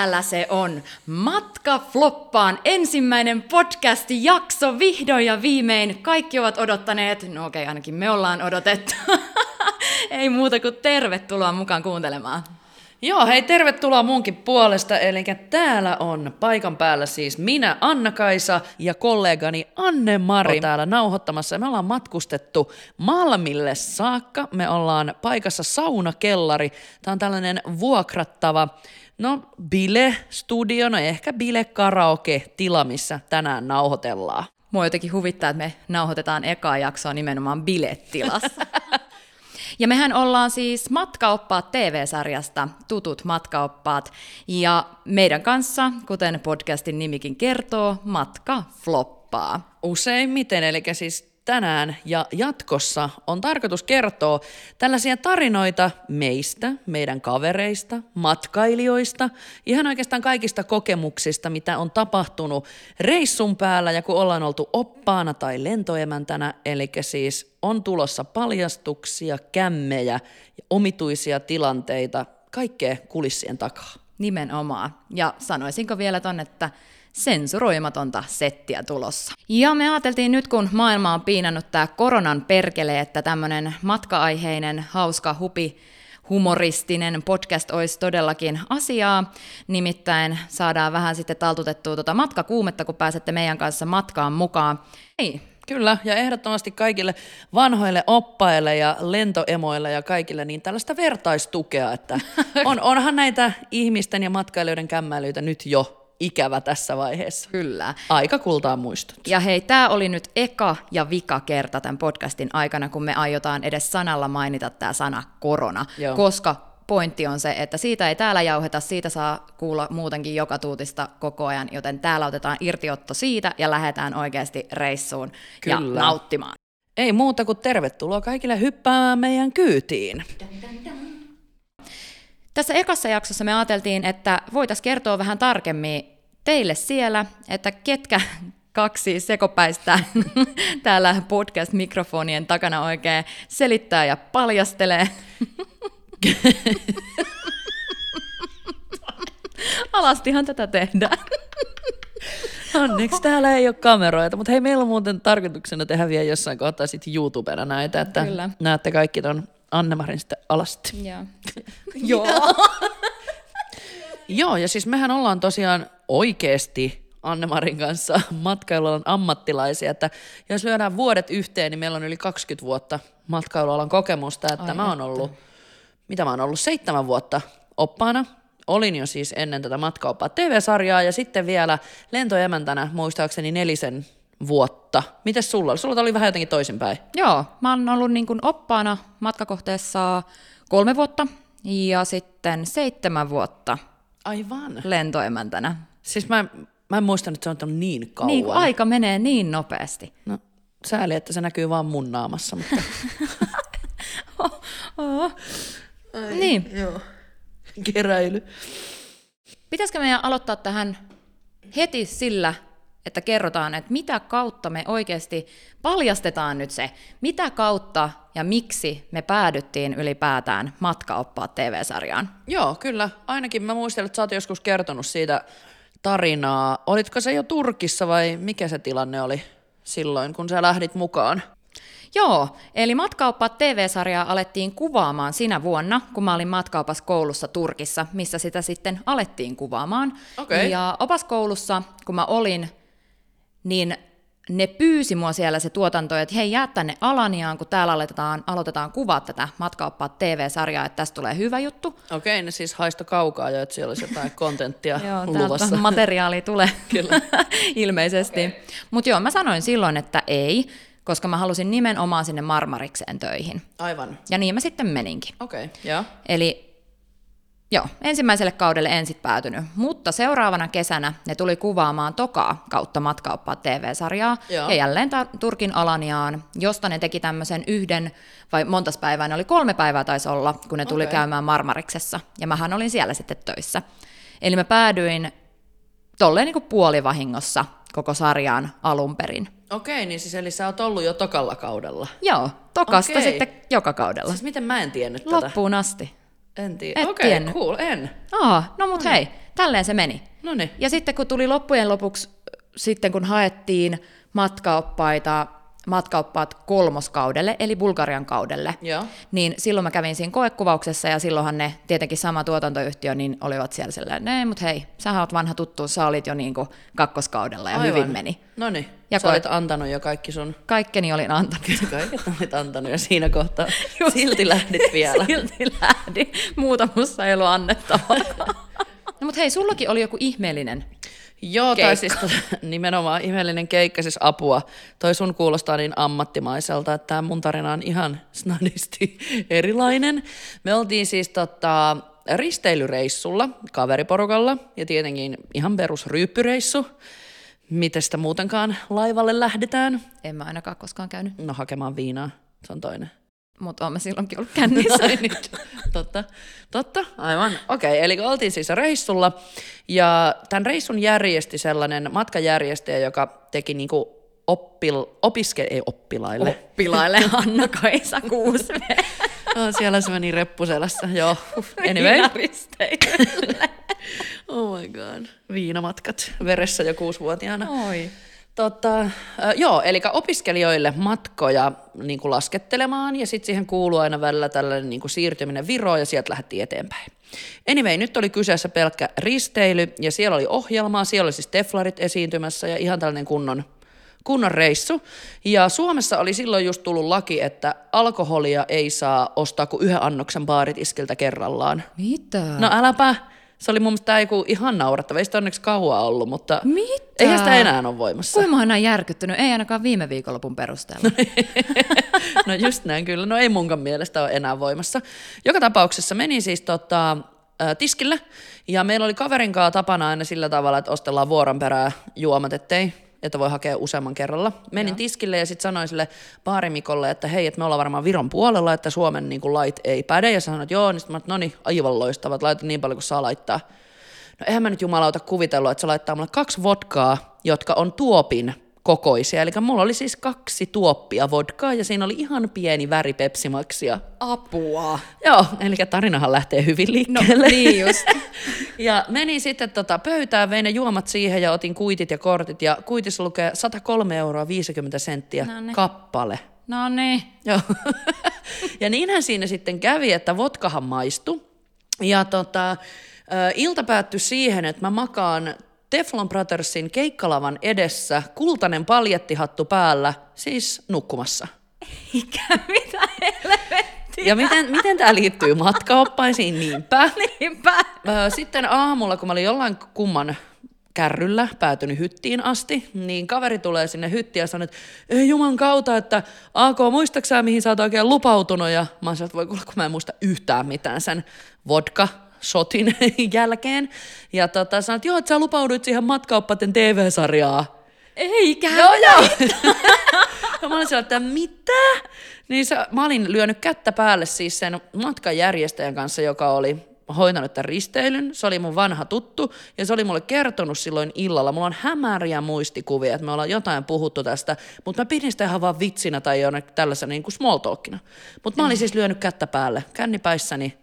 Täällä se on. Matka floppaan ensimmäinen podcasti jakso vihdoin ja viimein. Kaikki ovat odottaneet, no okei, okay, ainakin me ollaan odotettu. Ei muuta kuin tervetuloa mukaan kuuntelemaan. Joo, hei tervetuloa munkin puolesta. Eli täällä on paikan päällä siis minä, Anna-Kaisa ja kollegani Anne-Mari täällä nauhoittamassa. Me ollaan matkustettu Malmille saakka. Me ollaan paikassa saunakellari. Tämä on tällainen vuokrattava No, bile-studio, no ehkä bile-karaoke-tila, missä tänään nauhoitellaan. Mua jotenkin huvittaa, että me nauhoitetaan ekaa jaksoa nimenomaan bilettilassa. Ja mehän ollaan siis Matkaoppaat TV-sarjasta, tutut matkaoppaat, ja meidän kanssa, kuten podcastin nimikin kertoo, matka floppaa. Useimmiten, eli siis tänään ja jatkossa on tarkoitus kertoa tällaisia tarinoita meistä, meidän kavereista, matkailijoista, ihan oikeastaan kaikista kokemuksista, mitä on tapahtunut reissun päällä ja kun ollaan oltu oppaana tai lentoemäntänä, eli siis on tulossa paljastuksia, kämmejä ja omituisia tilanteita, kaikkea kulissien takaa. Nimenomaan. Ja sanoisinko vielä ton, että sensuroimatonta settiä tulossa. Ja me ajateltiin nyt, kun maailma on piinannut tämä koronan perkele, että tämmöinen matka-aiheinen, hauska, hupi, humoristinen podcast olisi todellakin asiaa. Nimittäin saadaan vähän sitten taltutettua tuota matkakuumetta, kun pääsette meidän kanssa matkaan mukaan. Ei, Kyllä, ja ehdottomasti kaikille vanhoille oppaille ja lentoemoille ja kaikille niin tällaista vertaistukea, että on, onhan näitä ihmisten ja matkailijoiden kämmäilyitä nyt jo ikävä tässä vaiheessa. Kyllä. Aika kultaa muistut. Ja hei, tämä oli nyt eka ja vika kerta tämän podcastin aikana, kun me aiotaan edes sanalla mainita tämä sana korona, Joo. koska pointti on se, että siitä ei täällä jauheta, siitä saa kuulla muutenkin joka tuutista koko ajan, joten täällä otetaan irtiotto siitä ja lähdetään oikeasti reissuun Kyllä. ja nauttimaan. Ei muuta kuin tervetuloa kaikille hyppäämään meidän kyytiin. Dun, dun, dun. Tässä ekassa jaksossa me ajateltiin, että voitaisiin kertoa vähän tarkemmin teille siellä, että ketkä kaksi sekopäistä täällä podcast-mikrofonien takana oikein selittää ja paljastelee. Alastihan tätä tehdään. Onneksi täällä ei ole kameroita, mutta hei, meillä on muuten tarkoituksena tehdä vielä jossain kohtaa sitten YouTubena näitä, että Kyllä. näette kaikki ton Anne-Marin sitten alasti. Joo. Joo. Joo, ja siis mehän ollaan tosiaan oikeasti Anne-Marin kanssa matkailualan ammattilaisia, että jos lyödään vuodet yhteen, niin meillä on yli 20 vuotta matkailualan kokemusta, että Ai mä oon ollut, mitä mä oon ollut, seitsemän vuotta oppaana. Olin jo siis ennen tätä matkaoppaa TV-sarjaa ja sitten vielä lentoemäntänä muistaakseni nelisen vuotta. Mites sulla oli? Sulla oli vähän jotenkin toisinpäin. Joo, mä oon ollut niin kuin oppaana matkakohteessa kolme vuotta ja sitten seitsemän vuotta Aivan. lentoemäntänä. Siis mä, mä en muistanut, että se on niin kauan. Niin, aika menee niin nopeasti. No, sääli, että se näkyy vaan mun naamassa, mutta... oh, oh. Ai, niin. Joo. Keräily. Pitäisikö meidän aloittaa tähän heti sillä, että kerrotaan, että mitä kautta me oikeasti paljastetaan nyt se, mitä kautta ja miksi me päädyttiin ylipäätään matkaoppaat TV-sarjaan. Joo, kyllä. Ainakin mä muistelen, että sä oot joskus kertonut siitä tarinaa. Olitko se jo Turkissa vai mikä se tilanne oli silloin, kun sä lähdit mukaan? Joo, eli matkaoppaat TV-sarjaa alettiin kuvaamaan sinä vuonna, kun mä olin koulussa Turkissa, missä sitä sitten alettiin kuvaamaan. Okay. Ja opaskoulussa, kun mä olin, niin ne pyysi mua siellä se tuotanto, että hei jää tänne Alaniaan, kun täällä aloitetaan, aloitetaan kuvaa tätä matkaoppaat TV-sarjaa, että tästä tulee hyvä juttu. Okei, ne siis haisto kaukaa jo, että siellä olisi jotain kontenttia joo, luvassa. materiaali tulee Kyllä. ilmeisesti. Okay. Mutta joo, mä sanoin silloin, että ei, koska mä halusin nimenomaan sinne Marmarikseen töihin. Aivan. Ja niin mä sitten meninkin. Okei, okay, joo. Eli Joo, ensimmäiselle kaudelle en sit päätynyt, mutta seuraavana kesänä ne tuli kuvaamaan Tokaa kautta matkauppaa TV-sarjaa Joo. ja jälleen ta- Turkin Alaniaan, josta ne teki tämmöisen yhden, vai montas päivää, ne oli kolme päivää taisi olla, kun ne tuli okay. käymään Marmariksessa ja mähän olin siellä sitten töissä. Eli mä päädyin tolleen niin kuin puolivahingossa koko sarjaan alun perin. Okei, niin siis eli sä oot ollut jo tokalla kaudella? Joo, tokasta Okei. sitten joka kaudella. Siis miten mä en tiennyt Loppuun tätä? asti. En tiedä. Okei, tiennyt. cool, en. Aa, no mut hei, tälleen se meni. No niin. Ja sitten kun tuli loppujen lopuksi, sitten kun haettiin matkaoppaita, matkaoppaat kolmoskaudelle, eli Bulgarian kaudelle, Joo. niin silloin mä kävin siinä koekuvauksessa ja silloinhan ne, tietenkin sama tuotantoyhtiö, niin olivat siellä sellainen, ei, mutta hei, sä oot vanha tuttu, sä olit jo niin kakkoskaudella ja Aivan. hyvin meni. No niin. Ja Sä koet- olit antanut jo kaikki sun... Kaikkeni olin antanut. Kaiket olit antanut jo siinä kohtaa. Silti lähdit vielä. Silti lähdin. Muuta musta ei ollut annettavaa. no mutta hei, sullakin oli joku ihmeellinen. Joo, keikka. tai siis nimenomaan ihmeellinen keikka, siis apua. Toi sun kuulostaa niin ammattimaiselta, että tämä mun tarina on ihan snadisti erilainen. Me oltiin siis tota, risteilyreissulla kaveriporukalla ja tietenkin ihan perus ryyppyreissu. Miten sitä muutenkaan laivalle lähdetään? En mä ainakaan koskaan käynyt, No hakemaan viinaa, se on toinen. Mutta mä silloinkin ollut kännissä. Niin, totta, totta, aivan. Okei, okay, eli oltiin siis reissulla ja tämän reissun järjesti sellainen matkajärjestäjä, joka teki niinku oppil, opiske, ei oppilaille. Oppilaille Anna-Kaisa Kuusve. Oh, siellä se meni reppuselässä, joo. Anyway. Oh my god. Viinamatkat veressä jo kuusivuotiaana. Oi. Tota, äh, joo, eli opiskelijoille matkoja niin kuin laskettelemaan ja sitten siihen kuuluu aina välillä tällainen niin kuin siirtyminen Viroon ja sieltä lähdettiin eteenpäin. Anyway, nyt oli kyseessä pelkkä risteily ja siellä oli ohjelmaa, siellä oli siis Teflarit esiintymässä ja ihan tällainen kunnon, kunnon reissu. Ja Suomessa oli silloin just tullut laki, että alkoholia ei saa ostaa kuin yhden annoksen baaritiskiltä kerrallaan. Mitä? No äläpä, se oli mun mielestä joku ihan naurattava, ei sitä onneksi kauan ollut, mutta Mitä? eihän sitä enää ole voimassa. Kuinka mä oon järkyttynyt? Ei ainakaan viime viikonlopun perusteella. No just näin kyllä, no ei munkaan mielestä ole enää voimassa. Joka tapauksessa meni siis tota, tiskille ja meillä oli kaverin kanssa tapana aina sillä tavalla, että ostellaan vuoron perää juomat, ettei että voi hakea useamman kerralla. Menin tiskille ja sitten sanoin sille baarimikolle, että hei, että me ollaan varmaan Viron puolella, että Suomen niin kuin, lait ei päde. Ja sanoin, että joo, niin sitten mä, no niin, aivan loistavat, laita niin paljon kuin saa laittaa. No eihän mä nyt jumalauta kuvitellut, että se laittaa mulle kaksi vodkaa, jotka on tuopin kokoisia. Eli mulla oli siis kaksi tuoppia vodkaa ja siinä oli ihan pieni väri pepsimaksia. Apua. Joo, eli tarinahan lähtee hyvin No liikkeelle. niin just. ja menin sitten tota pöytään, vein ne juomat siihen ja otin kuitit ja kortit. Ja kuitissa lukee 103 euroa 50 senttiä No niin. kappale. No niin. Joo. ja niinhän siinä sitten kävi, että vodkahan maistui. Ja tota, ilta päättyi siihen, että mä makaan Teflon Brothersin keikkalavan edessä, kultainen paljettihattu päällä, siis nukkumassa. Ikä, mitä helvettiä. Ja miten, miten tämä liittyy matkaoppaisiin? Niinpä. Niinpä. Sitten aamulla, kun mä olin jollain kumman kärryllä päätynyt hyttiin asti, niin kaveri tulee sinne hyttiin ja sanoo, että ei juman kautta, että AK, muistaksä mihin sä oot oikein lupautunut? Ja mä oon sieltä, voi kuule, kun mä en muista yhtään mitään sen vodka shotin jälkeen. Ja tota, sanoin, että joo, että sä lupauduit siihen matkaoppaten TV-sarjaan. Eikä. Joo, joo. ja mä olin siellä, että mitä? Niin se, mä olin lyönyt kättä päälle siis sen matkanjärjestäjän kanssa, joka oli hoitanut tämän risteilyn. Se oli mun vanha tuttu ja se oli mulle kertonut silloin illalla. Mulla on hämäriä muistikuvia, että me ollaan jotain puhuttu tästä, mutta mä pidin sitä ihan vaan vitsinä tai jonnekin tällaisena niin kuin small talkina. Mutta mä olin siis lyönyt kättä päälle kännipäissäni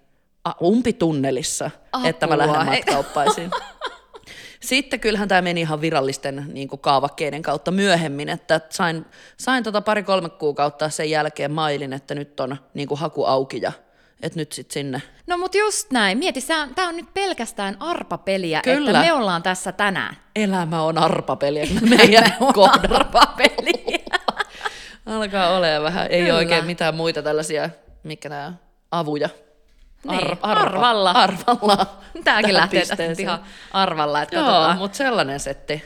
umpitunnelissa, että mä Apua. lähden matkaoppaisiin. Sitten kyllähän tämä meni ihan virallisten niin kuin kaavakkeiden kautta myöhemmin, että sain, sain tota pari-kolme kuukautta sen jälkeen mailin, että nyt on niin kuin haku auki ja että nyt sitten sinne. No mut just näin. Mieti, tämä on nyt pelkästään arpapeliä, Kyllä. että me ollaan tässä tänään. Elämä on arpapeli, että meidän kohdalla Arpapeliä. alkaa olemaan vähän, ei Kyllä. oikein mitään muita tällaisia, mikä nämä avuja. Niin, arvalla. Arvalla. Tämäkin lähtee tästä ihan arvalla, että Joo, katsotaan. mutta sellainen setti.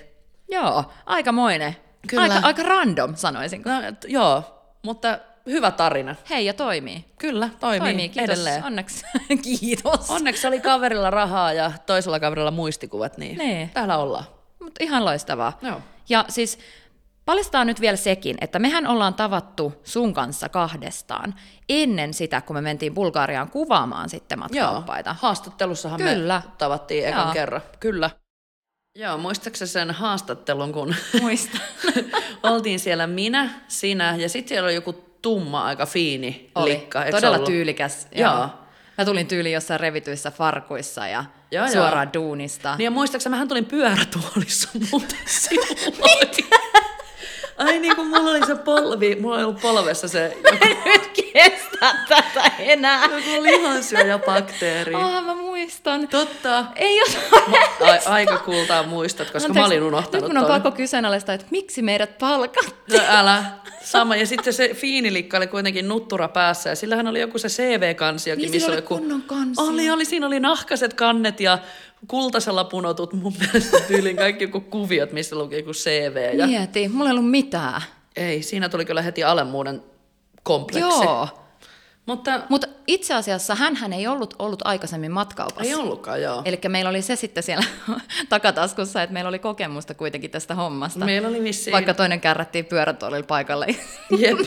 Joo, aikamoinen. Kyllä. Aika, aika random, sanoisinko. No, joo, mutta hyvä tarina. Hei, ja toimii. Kyllä, toimii, Toimii, kiitos. edelleen. Onneksi. kiitos. Onneksi oli kaverilla rahaa ja toisella kaverilla muistikuvat, niin Niin. täällä ollaan. Mut ihan loistavaa. Joo. Ja siis paljastaa nyt vielä sekin, että mehän ollaan tavattu sun kanssa kahdestaan ennen sitä, kun me mentiin Bulgariaan kuvaamaan sitten matkaoppaita. haastattelussahan Kyllä. me tavattiin ekan Joo. kerran. Kyllä. Joo, muistaaksä sen haastattelun, kun Muista. oltiin siellä minä, sinä ja sitten siellä oli joku tumma, aika fiini Oli. likka. eikö Todella ollut? tyylikäs. Joo. Joo. Mä tulin tyyliin jossain revityissä farkuissa ja joo, suoraan joo. duunista. Niin ja muistaakseni, mähän tulin pyörätuolissa muuten Ai niin kuin mulla oli se polvi, mulla oli ollut polvessa se... Joku... Mä en nyt kestä tätä enää. Joku lihansyöjä bakteeri. Ah, mä muistan. Totta. Ei jos... A- aika kultaa muistat, koska Anteeksi, mä olin unohtanut Nyt mun on ton. pakko kyseenalaistaa, että miksi meidät palkattiin. No, älä. Sama. Ja sitten se fiinilikka oli kuitenkin nuttura päässä ja sillähän oli joku se CV-kansiokin. Niin, missä oli joku... kunnon kansi. Oli, oli. Siinä oli nahkaset kannet ja kultasella punotut mun mielestä tyylin kaikki joku kuviot, missä luki joku CV. Ja... Mieti, mulla ei ollut mitään. Ei, siinä tuli kyllä heti alemmuuden kompleksi. Joo. Mutta, Mutta itse asiassa hän ei ollut ollut aikaisemmin matkaupassa. Ei ollutkaan, joo. Eli meillä oli se sitten siellä takataskussa, että meillä oli kokemusta kuitenkin tästä hommasta. Meillä oli vissiin... Vaikka toinen kärrättiin pyörätuolilla paikalle. Jep.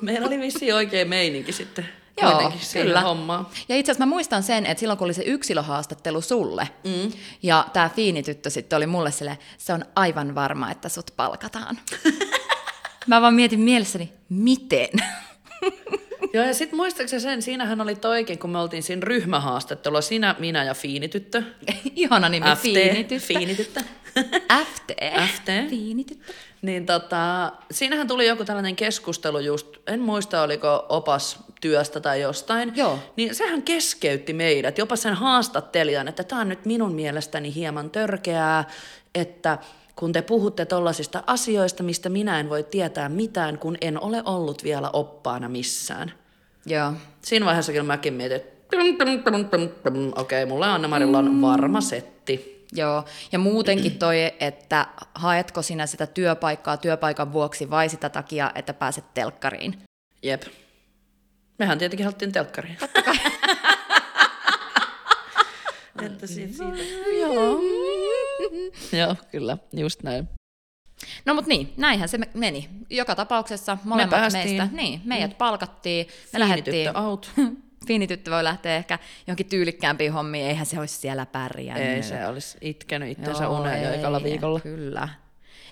Meillä oli vissiin oikein meininki sitten. Joo, kyllä. Hommaa. Ja itse asiassa mä muistan sen, että silloin kun oli se yksilöhaastattelu sulle, mm. ja tämä fiinityttö sitten oli mulle sille, se on aivan varma, että sut palkataan. mä vaan mietin mielessäni, miten? Joo, ja sitten muistaakseni sen, siinähän oli toikin, kun me oltiin siinä ryhmähaastattelua, sinä, minä ja Fiinityttö. Ihana nimi, FT, Fiinityttö. Fiinityttö. FT. FT. Fiinityttö. Niin tota, siinähän tuli joku tällainen keskustelu just, en muista oliko opas työstä tai jostain. Joo. Niin sehän keskeytti meidät, jopa sen haastattelijan, että tämä on nyt minun mielestäni hieman törkeää, että kun te puhutte tollaisista asioista, mistä minä en voi tietää mitään, kun en ole ollut vielä oppaana missään. Joo. Siinä vaiheessa kyllä mäkin mietin, että okei, okay, mulla Anna Marilla on varma setti. Joo, ja muutenkin toi, että haetko sinä sitä työpaikkaa työpaikan vuoksi vai sitä takia, että pääset telkkariin? Jep. Mehän tietenkin haluttiin telkkariin. että siitä, siitä. Joo. Joo, kyllä, just näin. No mutta niin, näinhän se meni. Joka tapauksessa molemmat me meistä, niin, meidät mm. palkattiin. Me lähdettiin, out. Fiinityttö voi lähteä ehkä johonkin tyylikkäämpiin hommiin, eihän se olisi siellä pärjännyt. Ei se olisi itkenyt itsensä uneen jo ekalla viikolla. Kyllä.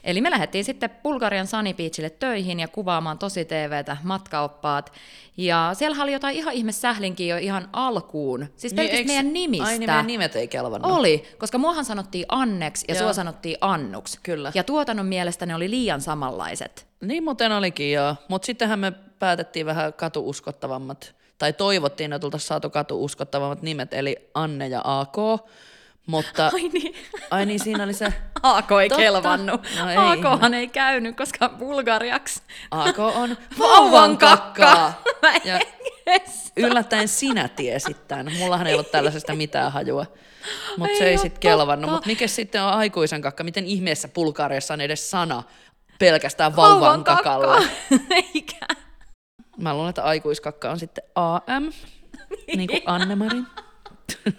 Eli me lähdettiin sitten Bulgarian Sunny Beachille töihin ja kuvaamaan tosi TVtä, matkaoppaat. Ja siellä oli jotain ihan ihme sählinkin jo ihan alkuun. Siis niin, eikö, meidän nimistä. Ai niin meidän nimet ei kelvannut. Oli, koska muahan sanottiin Anneks ja Joo. sua sanottiin Annuks. Kyllä. Ja tuotannon mielestä ne oli liian samanlaiset. Niin muuten olikin joo, mutta sittenhän me päätettiin vähän katuuskottavammat, tai toivottiin, että oltaisiin saatu katuuskottavammat nimet, eli Anne ja AK. Mutta, ai niin. Ai niin, siinä oli se... AK ei Totta. kelvannut. No ei. AKhan ei käynyt, koska bulgariaksi. AK on vauvan kakkaa. Ja yllättäen sinä tiesit tämän. Mullahan ei ollut tällaisesta mitään hajua. Mutta se ei sitten kelvannut. Mutta mikä sitten on aikuisen kakka? Miten ihmeessä Bulgariassa on edes sana pelkästään vauvan, vauvan kakalla? Eikä. Mä luulen, että aikuiskakka on sitten AM, niin kuin Anne-Mari.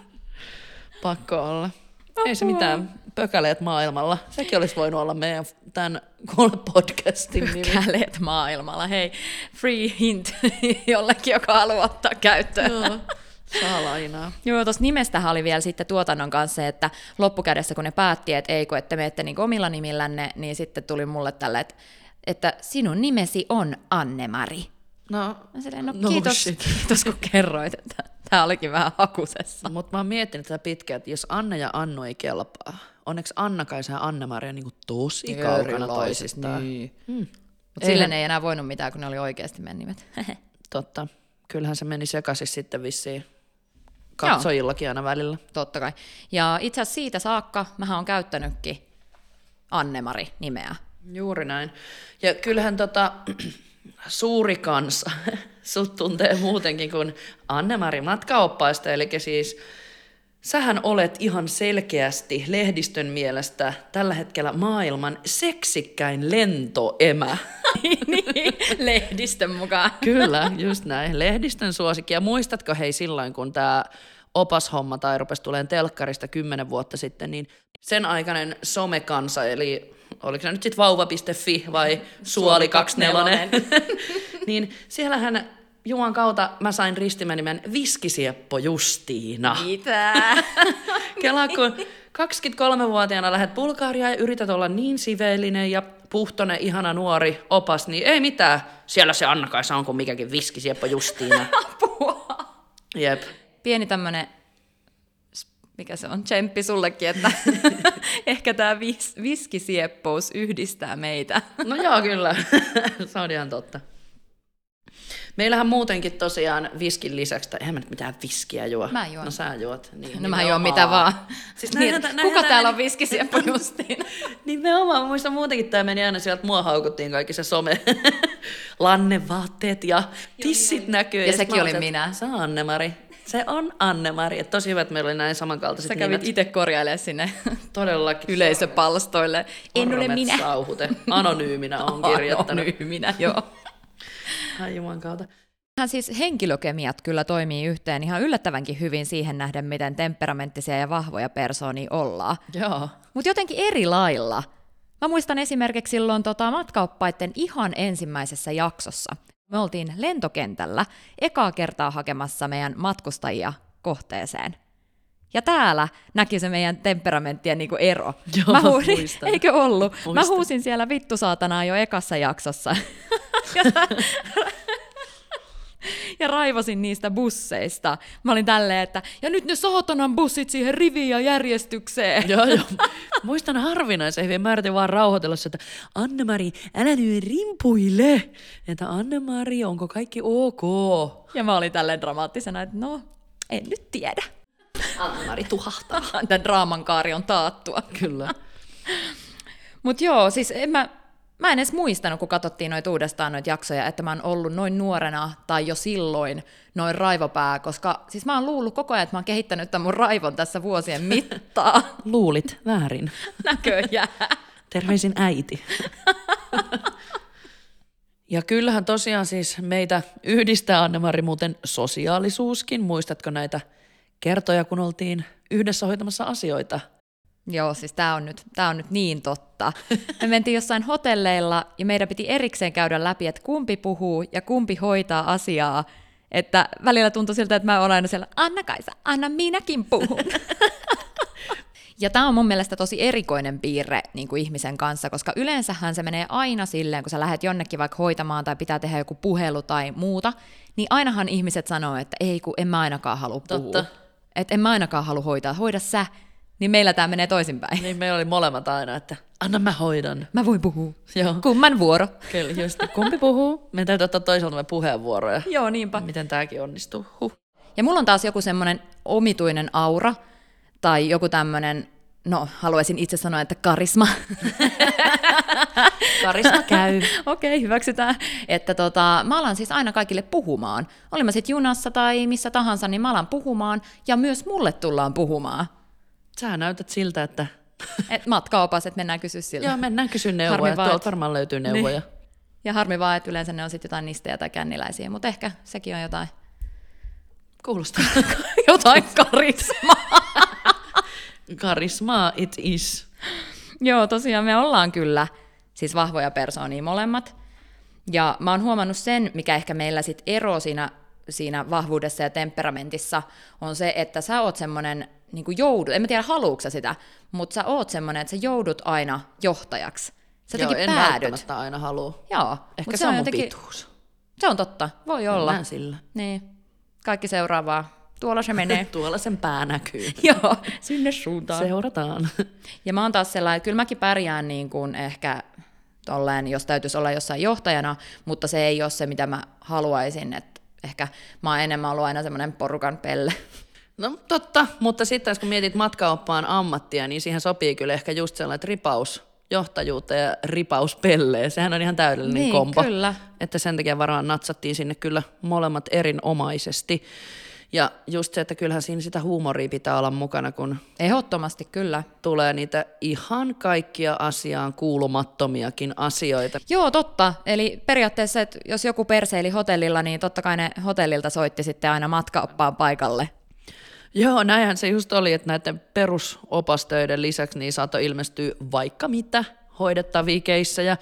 Pakko olla. Apua. Ei se mitään. Pökäleet maailmalla. Sekin olisi voinut olla meidän tämän podcastin nimi. Pökäleet maailmalla. Hei, free hint jollekin, joka haluaa ottaa käyttöön. Joo. Saa lainaa. Joo, tuossa nimestähän oli vielä sitten tuotannon kanssa, että loppukädessä kun ne päätti, että ei kun ette menette niin omilla nimillänne, niin sitten tuli mulle tälle, että, että sinun nimesi on Anne-Mari. No, silleen, no, no kiitos, kiitos kun kerroit, että tämä olikin vähän hakusessa. Mutta mä oon miettinyt tätä pitkään, että jos Anna ja Annu ei kelpaa, onneksi Anna-Kaisa ja Anna-Maria niin tosi kaukana toisistaan. Niin. Hmm. Mutta silleen ei enää voinut mitään, kun ne oli oikeasti meidän nimet. Totta. Kyllähän se meni sekaisin sitten vissiin katsojillakin aina välillä. Totta kai. Ja itse asiassa siitä saakka mä oon käyttänytkin Annemari-nimeä. Juuri näin. Ja kyllähän tota, suuri kansa sut tuntee muutenkin kuin Anne-Mari matkaoppaista, eli siis sähän olet ihan selkeästi lehdistön mielestä tällä hetkellä maailman seksikkäin lentoemä. niin, lehdistön mukaan. Kyllä, just näin. Lehdistön suosikki. Ja muistatko hei silloin, kun tämä opashomma tai rupesi tulemaan telkkarista kymmenen vuotta sitten, niin sen aikainen somekansa, eli oliko se nyt sitten vauva.fi vai suoli24, niin siellähän Juan kautta mä sain ristimänimen Viskisieppo Justiina. Mitä? Kela, kun 23-vuotiaana lähdet Bulgariaan ja yrität olla niin siveellinen ja puhtonen, ihana nuori opas, niin ei mitään. Siellä se Anna-Kaisa on kuin mikäkin Viskisieppo Justiina. Apua. Jep. pieni tämmönen, mikä se on, tsemppi sullekin, että ehkä tämä vis, viskisieppous yhdistää meitä. No joo, kyllä. se on ihan totta. Meillähän muutenkin tosiaan viskin lisäksi, tai eihän mä nyt mitään viskiä juo. Mä juon. No sä juot. Niin, No mä juon mitä vaan. Siis niin, näinhän, kuka täällä on viskisieppo justiin? Nimenomaan, muistan muutenkin tämä meni aina sieltä, mua haukuttiin kaikki se some, lannevaatteet ja tissit näkyy. Ja sit sekin mä olin, minä. on Anne-Mari. Se on Anne-Mari. Tosi hyvä, että meillä oli näin samankaltaiset Sä kävit itse korjailemaan sinne Todellakin. yleisöpalstoille. En ole minä. Sauhute. Anonyyminä on kirjoittanut. Anonyyminä, joo. Ai juman kautta. Hän siis henkilökemiat kyllä toimii yhteen ihan yllättävänkin hyvin siihen nähden, miten temperamenttisia ja vahvoja persoonia ollaan. Joo. Mutta jotenkin eri lailla. Mä muistan esimerkiksi silloin tota, matkaoppaiden ihan ensimmäisessä jaksossa. Me oltiin lentokentällä ekaa kertaa hakemassa meidän matkustajia kohteeseen. Ja täällä näki se meidän temperamenttien niinku ero. Joo, mä mä huusin, muistan. eikö ollut? Mä Muistan. huusin siellä vittu saatanaa jo ekassa jaksossa. ja, raivosin niistä busseista. Mä olin tälleen, että ja nyt ne saatanan bussit siihen riviin ja järjestykseen. Joo, joo. Muistan harvinaisen hyvin. Mä yritin vaan rauhoitella sitä, että Anne-Mari, älä nyt rimpuile. Että Anne-Mari, onko kaikki ok? Ja mä olin tälleen dramaattisena, että no, en nyt tiedä. Anne-Mari tuhahtaa. Tämän draaman kaari on taattua. Kyllä. Mutta joo, siis en mä, mä en edes muistanut, kun katsottiin noita uudestaan noita jaksoja, että mä oon ollut noin nuorena tai jo silloin noin raivopää, koska siis mä oon luullut koko ajan, että mä oon kehittänyt tämän mun raivon tässä vuosien mittaan. Luulit väärin. Näköjään. Terveisin äiti. Ja kyllähän tosiaan siis meitä yhdistää Anne-Mari muuten sosiaalisuuskin. Muistatko näitä kertoja, kun oltiin yhdessä hoitamassa asioita? Joo, siis tää on, nyt, tää on nyt niin totta. Me mentiin jossain hotelleilla ja meidän piti erikseen käydä läpi, että kumpi puhuu ja kumpi hoitaa asiaa. Että välillä tuntui siltä, että mä oon aina siellä, Anna Kaisa, anna minäkin puhun. Ja tämä on mun mielestä tosi erikoinen piirre niin kuin ihmisen kanssa, koska yleensähän se menee aina silleen, kun sä lähdet jonnekin vaikka hoitamaan tai pitää tehdä joku puhelu tai muuta, niin ainahan ihmiset sanoo, että ei kun en mä ainakaan halua puhua. Totta. Että en mä ainakaan halua hoitaa, hoida sä. Niin meillä tämä menee toisinpäin. Niin meillä oli molemmat aina, että anna mä hoidan. Mä voin puhua. Joo. Kumman vuoro. Kyllä, just. Kumpi puhuu? Meidän täytyy ottaa toiselta puheenvuoroja. Joo, niinpä. Miten tääkin onnistuu? Huh. Ja mulla on taas joku semmoinen omituinen aura, tai joku tämmöinen, no haluaisin itse sanoa, että karisma. Karisma käy. Okei, okay, hyväksytään. Että tota, mä alan siis aina kaikille puhumaan. Oli mä sitten junassa tai missä tahansa, niin mä alan puhumaan, ja myös mulle tullaan puhumaan. Sä näytät siltä, että Et matkaopas, että mennään kysyä siltä. joo, mennään kysyä Harmi neuvoja. Tuolta et- varmaan löytyy neuvoja. Niin. Ja harmi vaan, että yleensä ne on sitten jotain nistejä tai känniläisiä, mutta ehkä sekin on jotain, Kuulostaa. jotain karismaa. Karismaa it is. Joo, tosiaan me ollaan kyllä siis vahvoja persoonia molemmat. Ja mä oon huomannut sen, mikä ehkä meillä sit ero siinä, siinä vahvuudessa ja temperamentissa, on se, että sä oot semmonen niin joudut, en mä tiedä haluuks sä sitä, mutta sä oot semmonen, että sä joudut aina johtajaksi. Sä Joo, en päädyt. välttämättä aina halua. Joo, Ehkä mut se on jotenkin- pituus. Se on totta, voi olla. Mennään sillä. Niin, kaikki seuraavaa. Tuolla se menee. Tuolla sen pää näkyy. Joo, sinne suuntaan. Seurataan. Ja mä oon taas sellainen, että kyllä mäkin pärjään niin kuin ehkä tolleen, jos täytyisi olla jossain johtajana, mutta se ei ole se, mitä mä haluaisin. Että ehkä mä oon enemmän ollut aina semmoinen porukan pelle. No totta, mutta sitten kun mietit matkaoppaan ammattia, niin siihen sopii kyllä ehkä just sellainen ripaus johtajuutta ja ripaus pelleen. Sehän on ihan täydellinen Niin, kombo. kyllä. Että sen takia varmaan natsattiin sinne kyllä molemmat erinomaisesti. Ja just se, että kyllähän siinä sitä huumoria pitää olla mukana, kun Ehdottomasti kyllä. tulee niitä ihan kaikkia asiaan kuulumattomiakin asioita. Joo, totta. Eli periaatteessa, että jos joku perseili hotellilla, niin totta kai ne hotellilta soitti sitten aina matkaoppaan paikalle. Joo, näinhän se just oli, että näiden perusopastöiden lisäksi niin saattoi ilmestyä vaikka mitä hoidettavia keissejä.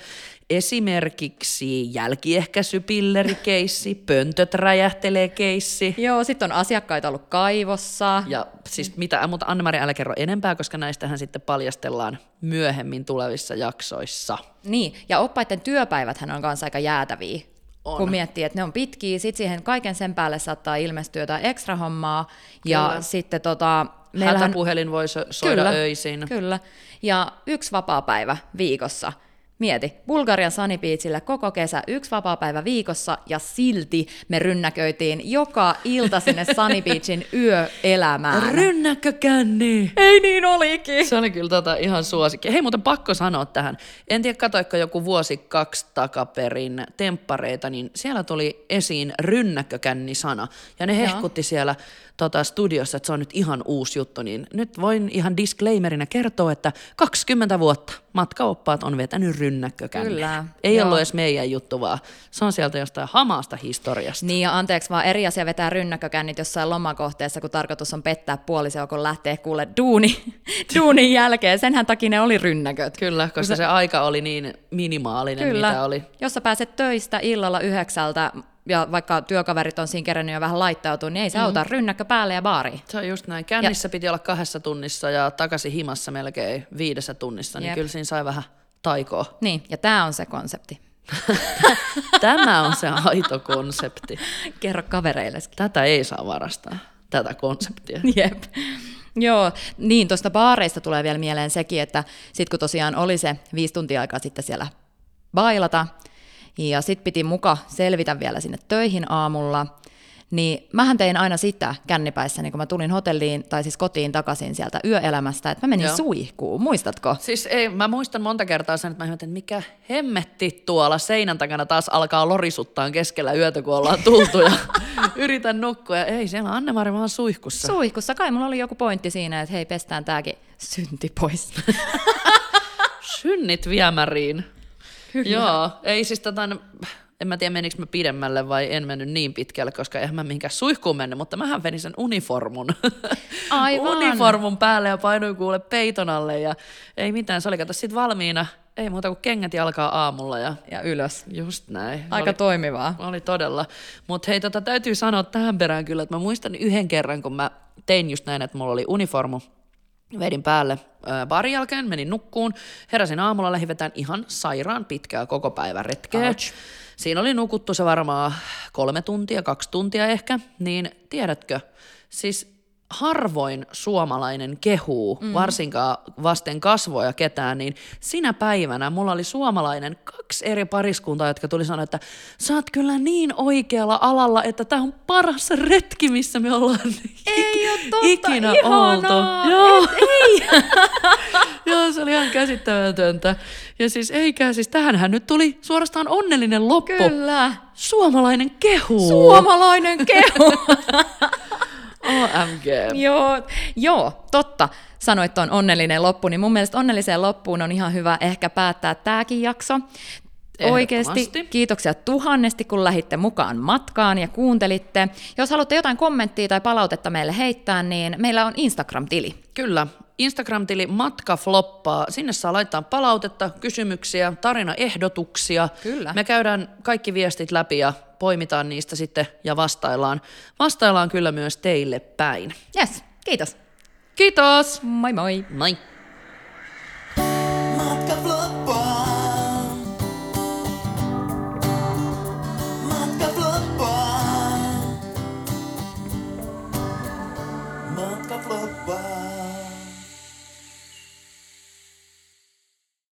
Esimerkiksi jälkiehkäisypillerikeissi, pöntöt räjähtelee keissi. Joo, sitten on asiakkaita ollut kaivossa. Ja siis mitä, mutta Anne-Mari älä kerro enempää, koska näistähän sitten paljastellaan myöhemmin tulevissa jaksoissa. Niin, ja oppaiden työpäiväthän on kanssa aika jäätäviä. On. kun miettii, että ne on pitkiä, sitten siihen kaiken sen päälle saattaa ilmestyä jotain ekstra hommaa, ja Kyllä. sitten tota, meillähän... Hätäpuhelin voi soida kyllä, öisin. Kyllä, ja yksi vapaa päivä viikossa – Mieti, Bulgarian Sanipiitsille koko kesä yksi vapaa-päivä viikossa ja silti me rynnäköitiin joka ilta sinne Sunny Beachin yöelämään. Rynnäkkökänni! Ei niin olikin! Se oli kyllä tota ihan suosikki. Hei muuten pakko sanoa tähän. En tiedä katoiko joku vuosi kaksi takaperin temppareita, niin siellä tuli esiin rynnäkkökänni-sana. Ja ne hehkutti Joo. siellä tota, studiossa, että se on nyt ihan uusi juttu, niin nyt voin ihan disclaimerina kertoa, että 20 vuotta matkaoppaat on vetänyt rynnäkkökänniä. Kyllä. Ei joo. ollut edes meidän juttu, vaan se on sieltä jostain hamaasta historiasta. Niin ja anteeksi vaan eri asia vetää rynnäkkökännit jossain lomakohteessa, kun tarkoitus on pettää puoliso, kun lähtee kuule duuni, duunin jälkeen. Senhän takia ne oli rynnäköt. Kyllä, koska se, se aika oli niin minimaalinen, Kyllä. mitä oli. Jos sä pääset töistä illalla yhdeksältä ja vaikka työkaverit on siinä kerännyt jo vähän laittautua, niin ei se mm. auta rynnäkkö päälle ja baari. Se on just näin. Kännissä ja... piti olla kahdessa tunnissa ja takaisin himassa melkein viidessä tunnissa, niin Jep. kyllä siinä sai vähän taikoa. Niin, ja tämä on se konsepti. tämä on se aito konsepti. Kerro kavereillekin. Tätä ei saa varastaa, tätä konseptia. Jep. Joo, niin tuosta baareista tulee vielä mieleen sekin, että sitten kun tosiaan oli se viisi tuntia aikaa sitten siellä bailata, ja sitten piti muka selvitä vielä sinne töihin aamulla, niin mähän tein aina sitä kännipäissä, niin kun mä tulin hotelliin tai siis kotiin takaisin sieltä yöelämästä, että mä menin Joo. suihkuun, muistatko? Siis ei, mä muistan monta kertaa sen, että mä että mikä hemmetti tuolla seinän takana taas alkaa lorisuttaa keskellä yötä, kun ollaan tultu ja yritän nukkua. Ja ei, siellä Anne-Mari vaan suihkussa. Suihkussa, kai mulla oli joku pointti siinä, että hei, pestään tääkin synti pois. Synnit viemäriin. Kyllä. Joo, ei siis tota, en mä tiedä menikö mä pidemmälle vai en mennyt niin pitkälle, koska eihän mä mihinkään suihkuun mennyt, mutta mähän venin sen uniformun. Aivan. uniformun päälle ja painuin kuule peiton alle ja ei mitään, se oli kato sit valmiina. Ei muuta kuin kengät alkaa aamulla ja, ja ylös. Just näin. Aika oli, toimivaa. Oli todella. Mutta hei, tota, täytyy sanoa tähän perään kyllä, että mä muistan yhden kerran, kun mä tein just näin, että mulla oli uniformu vedin päälle barin jälkeen, menin nukkuun, heräsin aamulla, lähdin vetään ihan sairaan pitkää koko päivän retkeä. Ouch. Siinä oli nukuttu se varmaan kolme tuntia, kaksi tuntia ehkä, niin tiedätkö, siis harvoin suomalainen kehuu, mm. varsinkaan vasten kasvoja ketään, niin sinä päivänä mulla oli suomalainen kaksi eri pariskuntaa, jotka tuli sanoa, että sä oot kyllä niin oikealla alalla, että tämä on paras retki, missä me ollaan ei ole totta, ikinä ihanaa. oltu. Joo. Et, ei. Joo, se oli ihan käsittämätöntä. Ja siis eikä, siis tähänhän nyt tuli suorastaan onnellinen loppu. Kyllä. Suomalainen kehu. Suomalainen kehu. OMG. joo, joo, totta. Sanoit tuon onnellinen loppu, niin mun mielestä onnelliseen loppuun on ihan hyvä ehkä päättää tämäkin jakso. Oikeasti kiitoksia tuhannesti, kun lähitte mukaan matkaan ja kuuntelitte. Jos haluatte jotain kommenttia tai palautetta meille heittää, niin meillä on Instagram-tili. Kyllä, Instagram-tili Matka Floppaa. Sinne saa laittaa palautetta, kysymyksiä, tarinaehdotuksia. Kyllä. Me käydään kaikki viestit läpi ja poimitaan niistä sitten ja vastaillaan. Vastaillaan kyllä myös teille päin. Yes, kiitos. Kiitos. Moi moi. Moi.